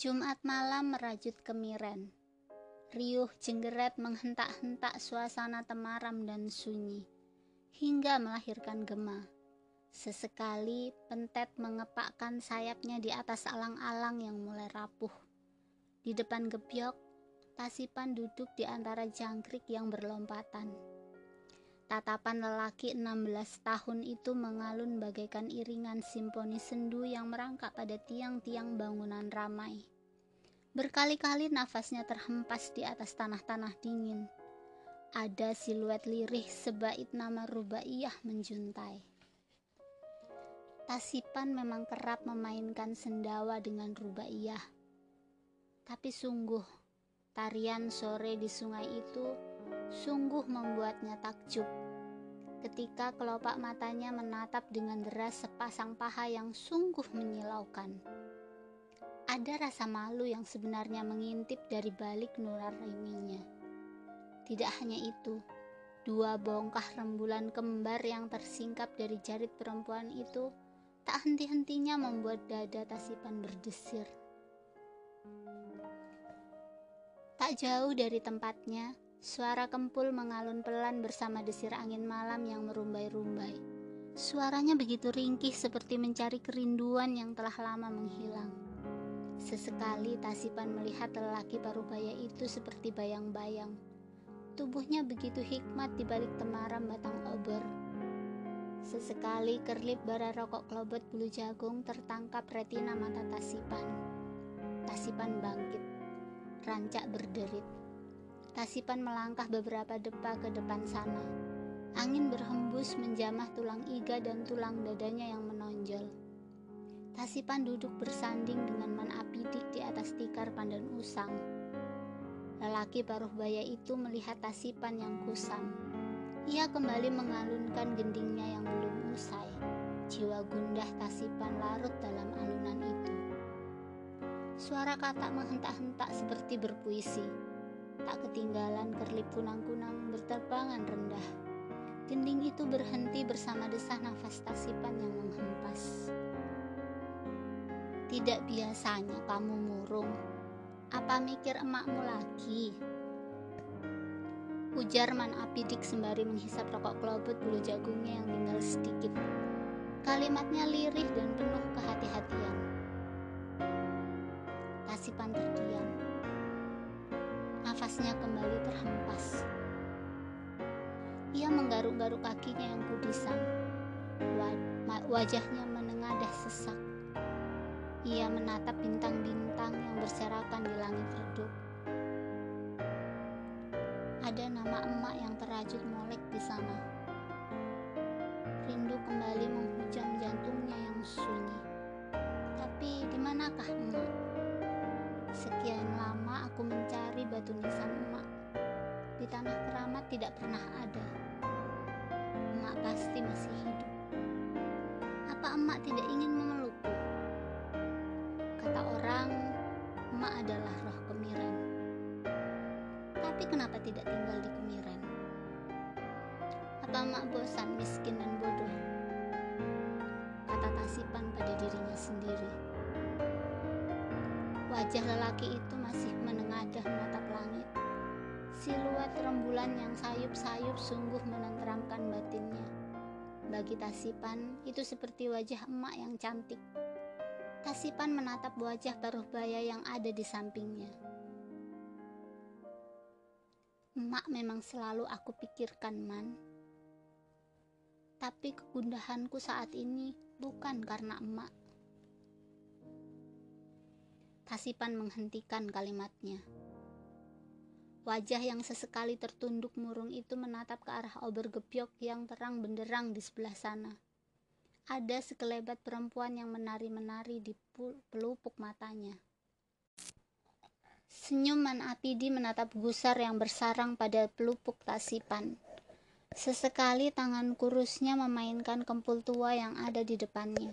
Jumat malam merajut kemiren. Riuh jenggeret menghentak-hentak suasana temaram dan sunyi, hingga melahirkan gema. Sesekali pentet mengepakkan sayapnya di atas alang-alang yang mulai rapuh. Di depan gebyok, Tasipan duduk di antara jangkrik yang berlompatan. Tatapan lelaki 16 tahun itu mengalun bagaikan iringan simfoni sendu yang merangkak pada tiang-tiang bangunan ramai. Berkali-kali nafasnya terhempas di atas tanah-tanah dingin. Ada siluet lirih sebaik nama Rubaiyah menjuntai. Tasipan memang kerap memainkan sendawa dengan Rubaiyah. Tapi sungguh Tarian sore di sungai itu sungguh membuatnya takjub. Ketika kelopak matanya menatap dengan deras sepasang paha yang sungguh menyilaukan. Ada rasa malu yang sebenarnya mengintip dari balik nular riminya. Tidak hanya itu, dua bongkah rembulan kembar yang tersingkap dari jarit perempuan itu tak henti-hentinya membuat dada Tasipan berdesir. Tak jauh dari tempatnya, suara kempul mengalun pelan bersama desir angin malam yang merumbai-rumbai. Suaranya begitu ringkih seperti mencari kerinduan yang telah lama menghilang. Sesekali Tasipan melihat lelaki parubaya itu seperti bayang-bayang. Tubuhnya begitu hikmat di balik temaram batang obor. Sesekali kerlip bara rokok kelobot bulu jagung tertangkap retina mata Tasipan. Tasipan bangkit rancak berderit. Tasipan melangkah beberapa depa ke depan sana. Angin berhembus menjamah tulang iga dan tulang dadanya yang menonjol. Tasipan duduk bersanding dengan Man Apidik di atas tikar pandan usang. Lelaki paruh baya itu melihat Tasipan yang kusam. Ia kembali mengalunkan gendingnya yang belum usai. Jiwa gundah Tasipan larut dalam alunan itu. Suara kata menghentak-hentak seperti berpuisi. Tak ketinggalan kerlip kunang-kunang berterbangan rendah. Gending itu berhenti bersama desah nafas tasipan yang menghempas. Tidak biasanya kamu murung. Apa mikir emakmu lagi? Ujar Man Apidik sembari menghisap rokok kelobot bulu jagungnya yang tinggal sedikit. Kalimatnya lirih dan penuh kehati-hatian. Asipan terdiam. Menggaruk-garuk kakinya yang kudisang. Wajahnya menengadah sesak. Ia menatap bintang-bintang yang berserakan di langit redup. Ada nama emak yang terajut molek di sana. Rindu kembali menghujam jantungnya yang sunyi. Tapi di manakah emak? Sekian lama aku mencari batu nisan emak. Di tanah keramat tidak pernah ada. Pasti masih hidup. Apa emak tidak ingin memelukku? Kata orang, emak adalah roh kemiren. Tapi kenapa tidak tinggal di kemiren? Apa emak bosan, miskin, dan bodoh? Kata Tasipan pada dirinya sendiri. Wajah lelaki itu masih menengadah menatap langit. Siluet rembulan yang sayup-sayup sungguh menenteramkan. Bagi Tasipan, itu seperti wajah emak yang cantik. Tasipan menatap wajah paruh baya yang ada di sampingnya. Emak memang selalu aku pikirkan, Man. Tapi kegundahanku saat ini bukan karena emak. Tasipan menghentikan kalimatnya. Wajah yang sesekali tertunduk murung itu menatap ke arah ober gebyok yang terang benderang di sebelah sana. Ada sekelebat perempuan yang menari-menari di pelupuk matanya. Senyuman Apidi menatap gusar yang bersarang pada pelupuk tasipan. Sesekali tangan kurusnya memainkan kempul tua yang ada di depannya.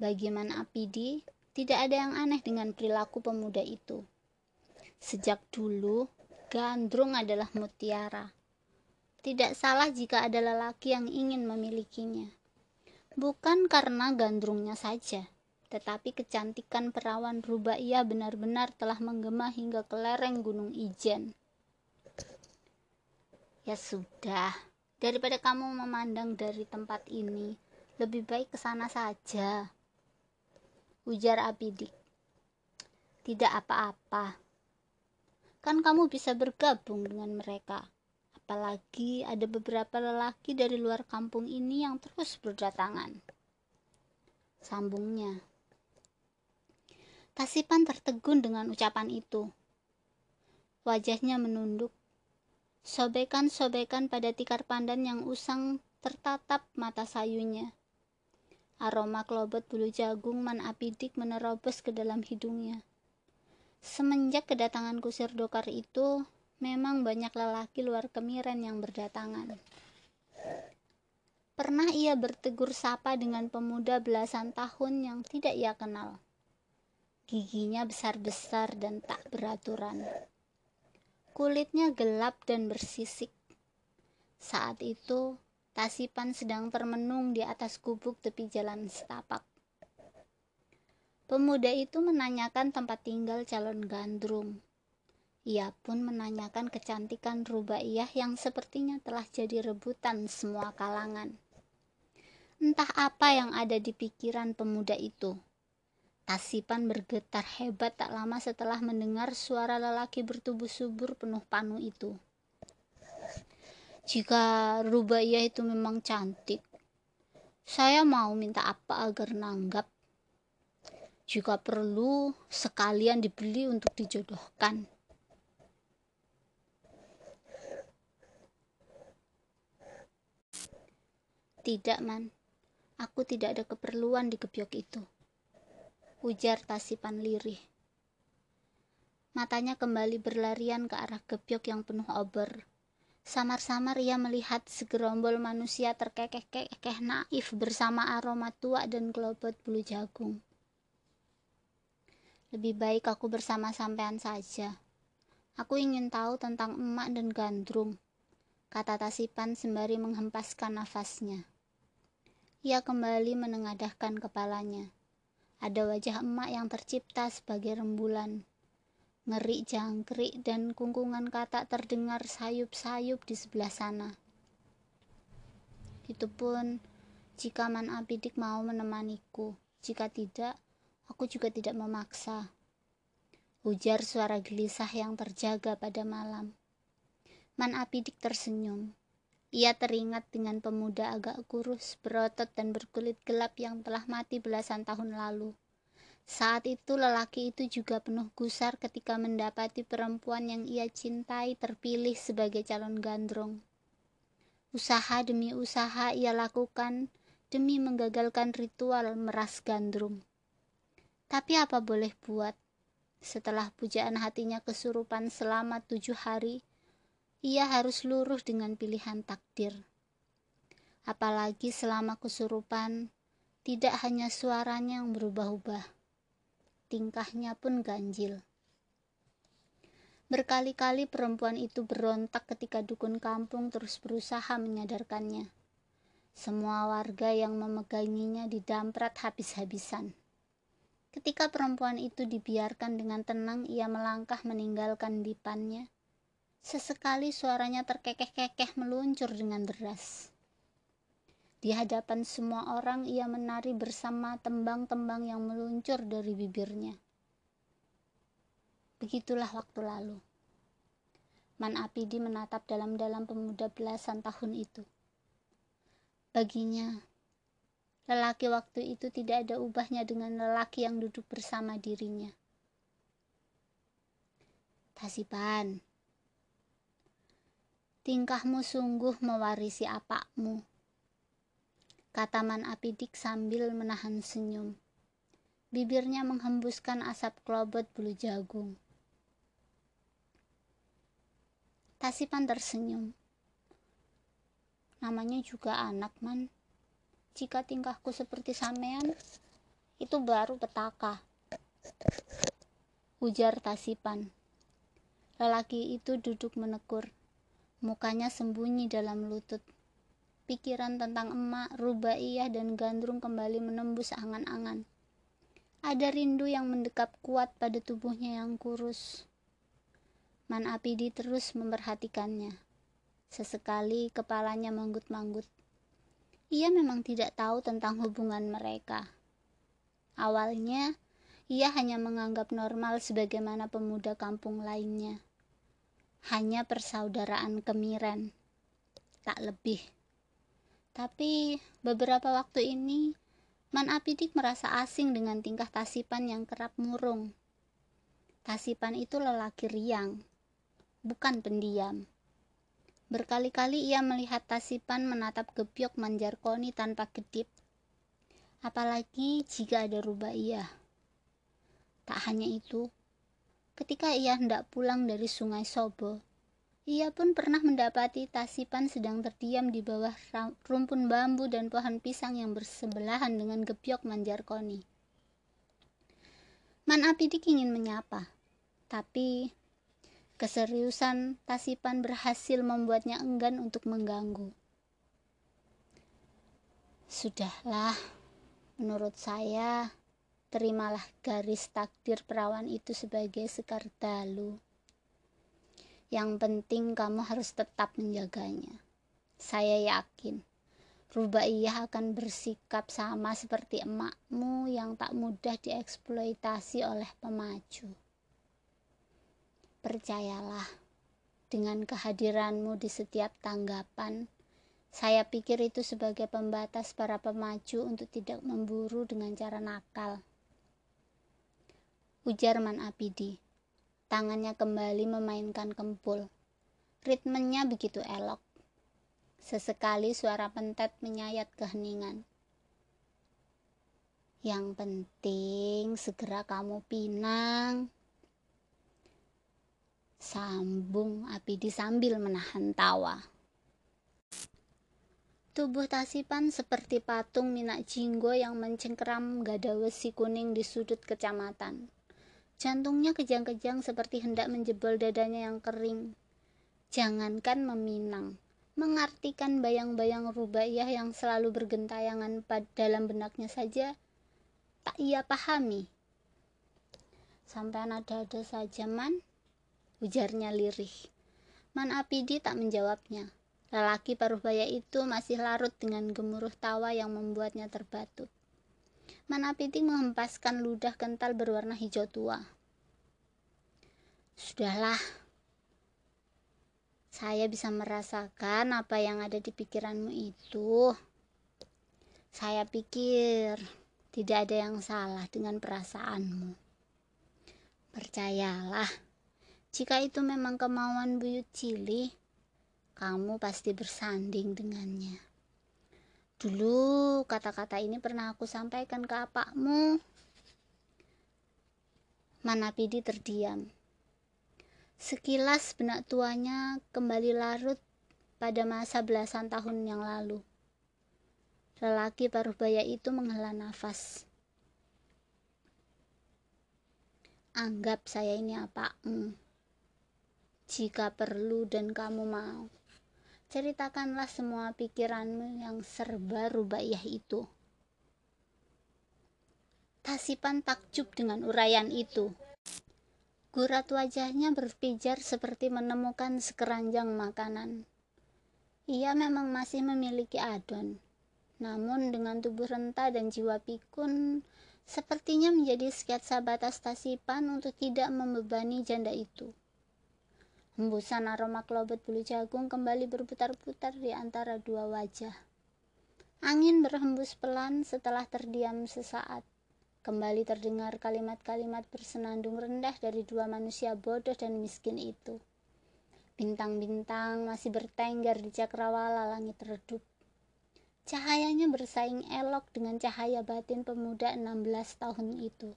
Bagaimana Apidi, tidak ada yang aneh dengan perilaku pemuda itu. Sejak dulu, gandrung adalah mutiara. Tidak salah jika ada lelaki yang ingin memilikinya. Bukan karena gandrungnya saja, tetapi kecantikan perawan Rubaiyah benar-benar telah menggema hingga ke lereng Gunung Ijen. Ya sudah, daripada kamu memandang dari tempat ini, lebih baik ke sana saja. Ujar Abidik. Tidak apa-apa. Kan kamu bisa bergabung dengan mereka. Apalagi ada beberapa lelaki dari luar kampung ini yang terus berdatangan. Sambungnya. Tasipan tertegun dengan ucapan itu. Wajahnya menunduk. Sobekan-sobekan pada tikar pandan yang usang tertatap mata sayunya. Aroma kelobot bulu jagung man apidik menerobos ke dalam hidungnya. Semenjak kedatangan kusir dokar itu, memang banyak lelaki luar kemiren yang berdatangan. Pernah ia bertegur sapa dengan pemuda belasan tahun yang tidak ia kenal. Giginya besar-besar dan tak beraturan. Kulitnya gelap dan bersisik. Saat itu, Tasipan sedang termenung di atas gubuk tepi jalan setapak. Pemuda itu menanyakan tempat tinggal calon gandrung. Ia pun menanyakan kecantikan Rubaiyah yang sepertinya telah jadi rebutan semua kalangan. Entah apa yang ada di pikiran pemuda itu. Tasipan bergetar hebat tak lama setelah mendengar suara lelaki bertubuh subur penuh panu itu. Jika Rubaiyah itu memang cantik, saya mau minta apa agar nanggap. Jika perlu, sekalian dibeli untuk dijodohkan. Tidak, Man. Aku tidak ada keperluan di kebiok itu. Ujar Tasipan lirih. Matanya kembali berlarian ke arah gebyok yang penuh obor Samar-samar ia melihat segerombol manusia terkekeh-kekeh naif bersama aroma tua dan kelobot bulu jagung. Lebih baik aku bersama sampean saja. Aku ingin tahu tentang emak dan gandrung, kata Tasipan sembari menghempaskan nafasnya. Ia kembali menengadahkan kepalanya. Ada wajah emak yang tercipta sebagai rembulan Ngeri jangkrik dan kungkungan kata terdengar sayup-sayup di sebelah sana. Itu pun jika Man Abidik mau menemaniku. Jika tidak, aku juga tidak memaksa. Ujar suara gelisah yang terjaga pada malam. Man Abidik tersenyum. Ia teringat dengan pemuda agak kurus, berotot dan berkulit gelap yang telah mati belasan tahun lalu. Saat itu lelaki itu juga penuh gusar ketika mendapati perempuan yang ia cintai terpilih sebagai calon gandrung. Usaha demi usaha ia lakukan demi menggagalkan ritual meras gandrung. Tapi apa boleh buat? Setelah pujaan hatinya kesurupan selama tujuh hari, ia harus luruh dengan pilihan takdir. Apalagi selama kesurupan, tidak hanya suaranya yang berubah-ubah tingkahnya pun ganjil. Berkali-kali perempuan itu berontak ketika dukun kampung terus berusaha menyadarkannya. Semua warga yang memeganginya didamprat habis-habisan. Ketika perempuan itu dibiarkan dengan tenang, ia melangkah meninggalkan dipannya. Sesekali suaranya terkekeh-kekeh meluncur dengan deras. Di hadapan semua orang ia menari bersama tembang-tembang yang meluncur dari bibirnya. Begitulah waktu lalu. Man Apidi menatap dalam-dalam pemuda belasan tahun itu. Baginya, lelaki waktu itu tidak ada ubahnya dengan lelaki yang duduk bersama dirinya. Tasipan, tingkahmu sungguh mewarisi apakmu kata Man Apidik sambil menahan senyum. Bibirnya menghembuskan asap kelobot bulu jagung. Tasipan tersenyum. Namanya juga anak, Man. Jika tingkahku seperti sampean, itu baru petaka. Ujar Tasipan. Lelaki itu duduk menekur. Mukanya sembunyi dalam lutut. Pikiran tentang emak, rubaiyah, dan gandrung kembali menembus angan-angan. Ada rindu yang mendekap kuat pada tubuhnya yang kurus. Man Apidi terus memperhatikannya. Sesekali kepalanya manggut-manggut. Ia memang tidak tahu tentang hubungan mereka. Awalnya, ia hanya menganggap normal sebagaimana pemuda kampung lainnya. Hanya persaudaraan kemiren, tak lebih. Tapi beberapa waktu ini, Man Apidik merasa asing dengan tingkah Tasipan yang kerap murung. Tasipan itu lelaki riang, bukan pendiam. Berkali-kali ia melihat Tasipan menatap gebyok Manjarkoni tanpa kedip. Apalagi jika ada rubah ia. Tak hanya itu, ketika ia hendak pulang dari sungai Sobo, ia pun pernah mendapati Tasipan sedang terdiam di bawah rumpun bambu dan pohon pisang yang bersebelahan dengan gebyok Manjarkoni. Man Apidik ingin menyapa, tapi Keseriusan Tasipan berhasil membuatnya enggan untuk mengganggu. Sudahlah, menurut saya, terimalah garis takdir perawan itu sebagai sekar dalu. Yang penting kamu harus tetap menjaganya. Saya yakin Rubaiyah akan bersikap sama seperti emakmu yang tak mudah dieksploitasi oleh pemaju. Percayalah, dengan kehadiranmu di setiap tanggapan, saya pikir itu sebagai pembatas para pemaju untuk tidak memburu dengan cara nakal. Ujar Man Abidi. Tangannya kembali memainkan kempul. Ritmenya begitu elok. Sesekali suara pentet menyayat keheningan. Yang penting segera kamu pinang, Sambung Apidi sambil menahan tawa. Tubuh Tasipan seperti patung minak jinggo yang mencengkeram gada wesi kuning di sudut kecamatan. Jantungnya kejang-kejang seperti hendak menjebol dadanya yang kering. Jangankan meminang, mengartikan bayang-bayang rubaiyah yang selalu bergentayangan dalam benaknya saja, tak ia pahami. Sampai ada-ada saja, Man ujarnya lirih. Man Apidi tak menjawabnya. Lelaki paruh baya itu masih larut dengan gemuruh tawa yang membuatnya terbatut. Man Apidi menghempaskan ludah kental berwarna hijau tua. Sudahlah, saya bisa merasakan apa yang ada di pikiranmu itu. Saya pikir tidak ada yang salah dengan perasaanmu. Percayalah, jika itu memang kemauan buyut Cili, kamu pasti bersanding dengannya. Dulu kata-kata ini pernah aku sampaikan ke apakmu. Manapidi terdiam. Sekilas benak tuanya kembali larut pada masa belasan tahun yang lalu. Lelaki paruh baya itu menghela nafas. Anggap saya ini apakmu jika perlu dan kamu mau. Ceritakanlah semua pikiranmu yang serba rubaiyah itu. Tasipan takjub dengan uraian itu. Gurat wajahnya berpijar seperti menemukan sekeranjang makanan. Ia memang masih memiliki adon, namun dengan tubuh renta dan jiwa pikun, sepertinya menjadi sketsa batas Tasipan untuk tidak membebani janda itu. Hembusan aroma kelobet bulu jagung kembali berputar-putar di antara dua wajah. Angin berhembus pelan setelah terdiam sesaat. Kembali terdengar kalimat-kalimat bersenandung rendah dari dua manusia bodoh dan miskin itu. Bintang-bintang masih bertengger di cakrawala langit redup. Cahayanya bersaing elok dengan cahaya batin pemuda 16 tahun itu.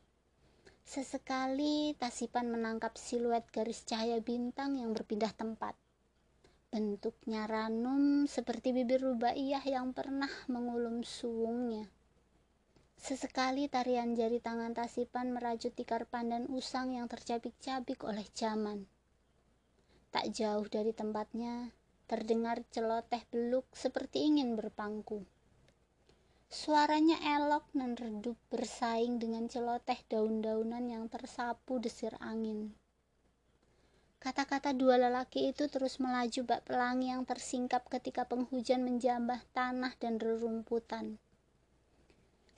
Sesekali Tasipan menangkap siluet garis cahaya bintang yang berpindah tempat. Bentuknya ranum seperti bibir rubaiyah yang pernah mengulum suungnya. Sesekali tarian jari tangan Tasipan merajut tikar pandan usang yang tercabik-cabik oleh zaman. Tak jauh dari tempatnya, terdengar celoteh beluk seperti ingin berpangku. Suaranya elok dan redup bersaing dengan celoteh daun-daunan yang tersapu desir angin. Kata-kata dua lelaki itu terus melaju bak pelangi yang tersingkap ketika penghujan menjambah tanah dan rerumputan.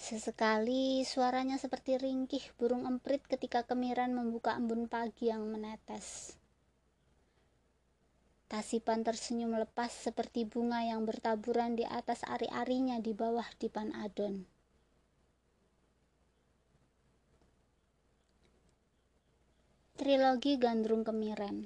Sesekali suaranya seperti ringkih burung emprit ketika kemiran membuka embun pagi yang menetes. Tasipan tersenyum lepas seperti bunga yang bertaburan di atas ari-arinya di bawah dipan adon. Trilogi Gandrung Kemiren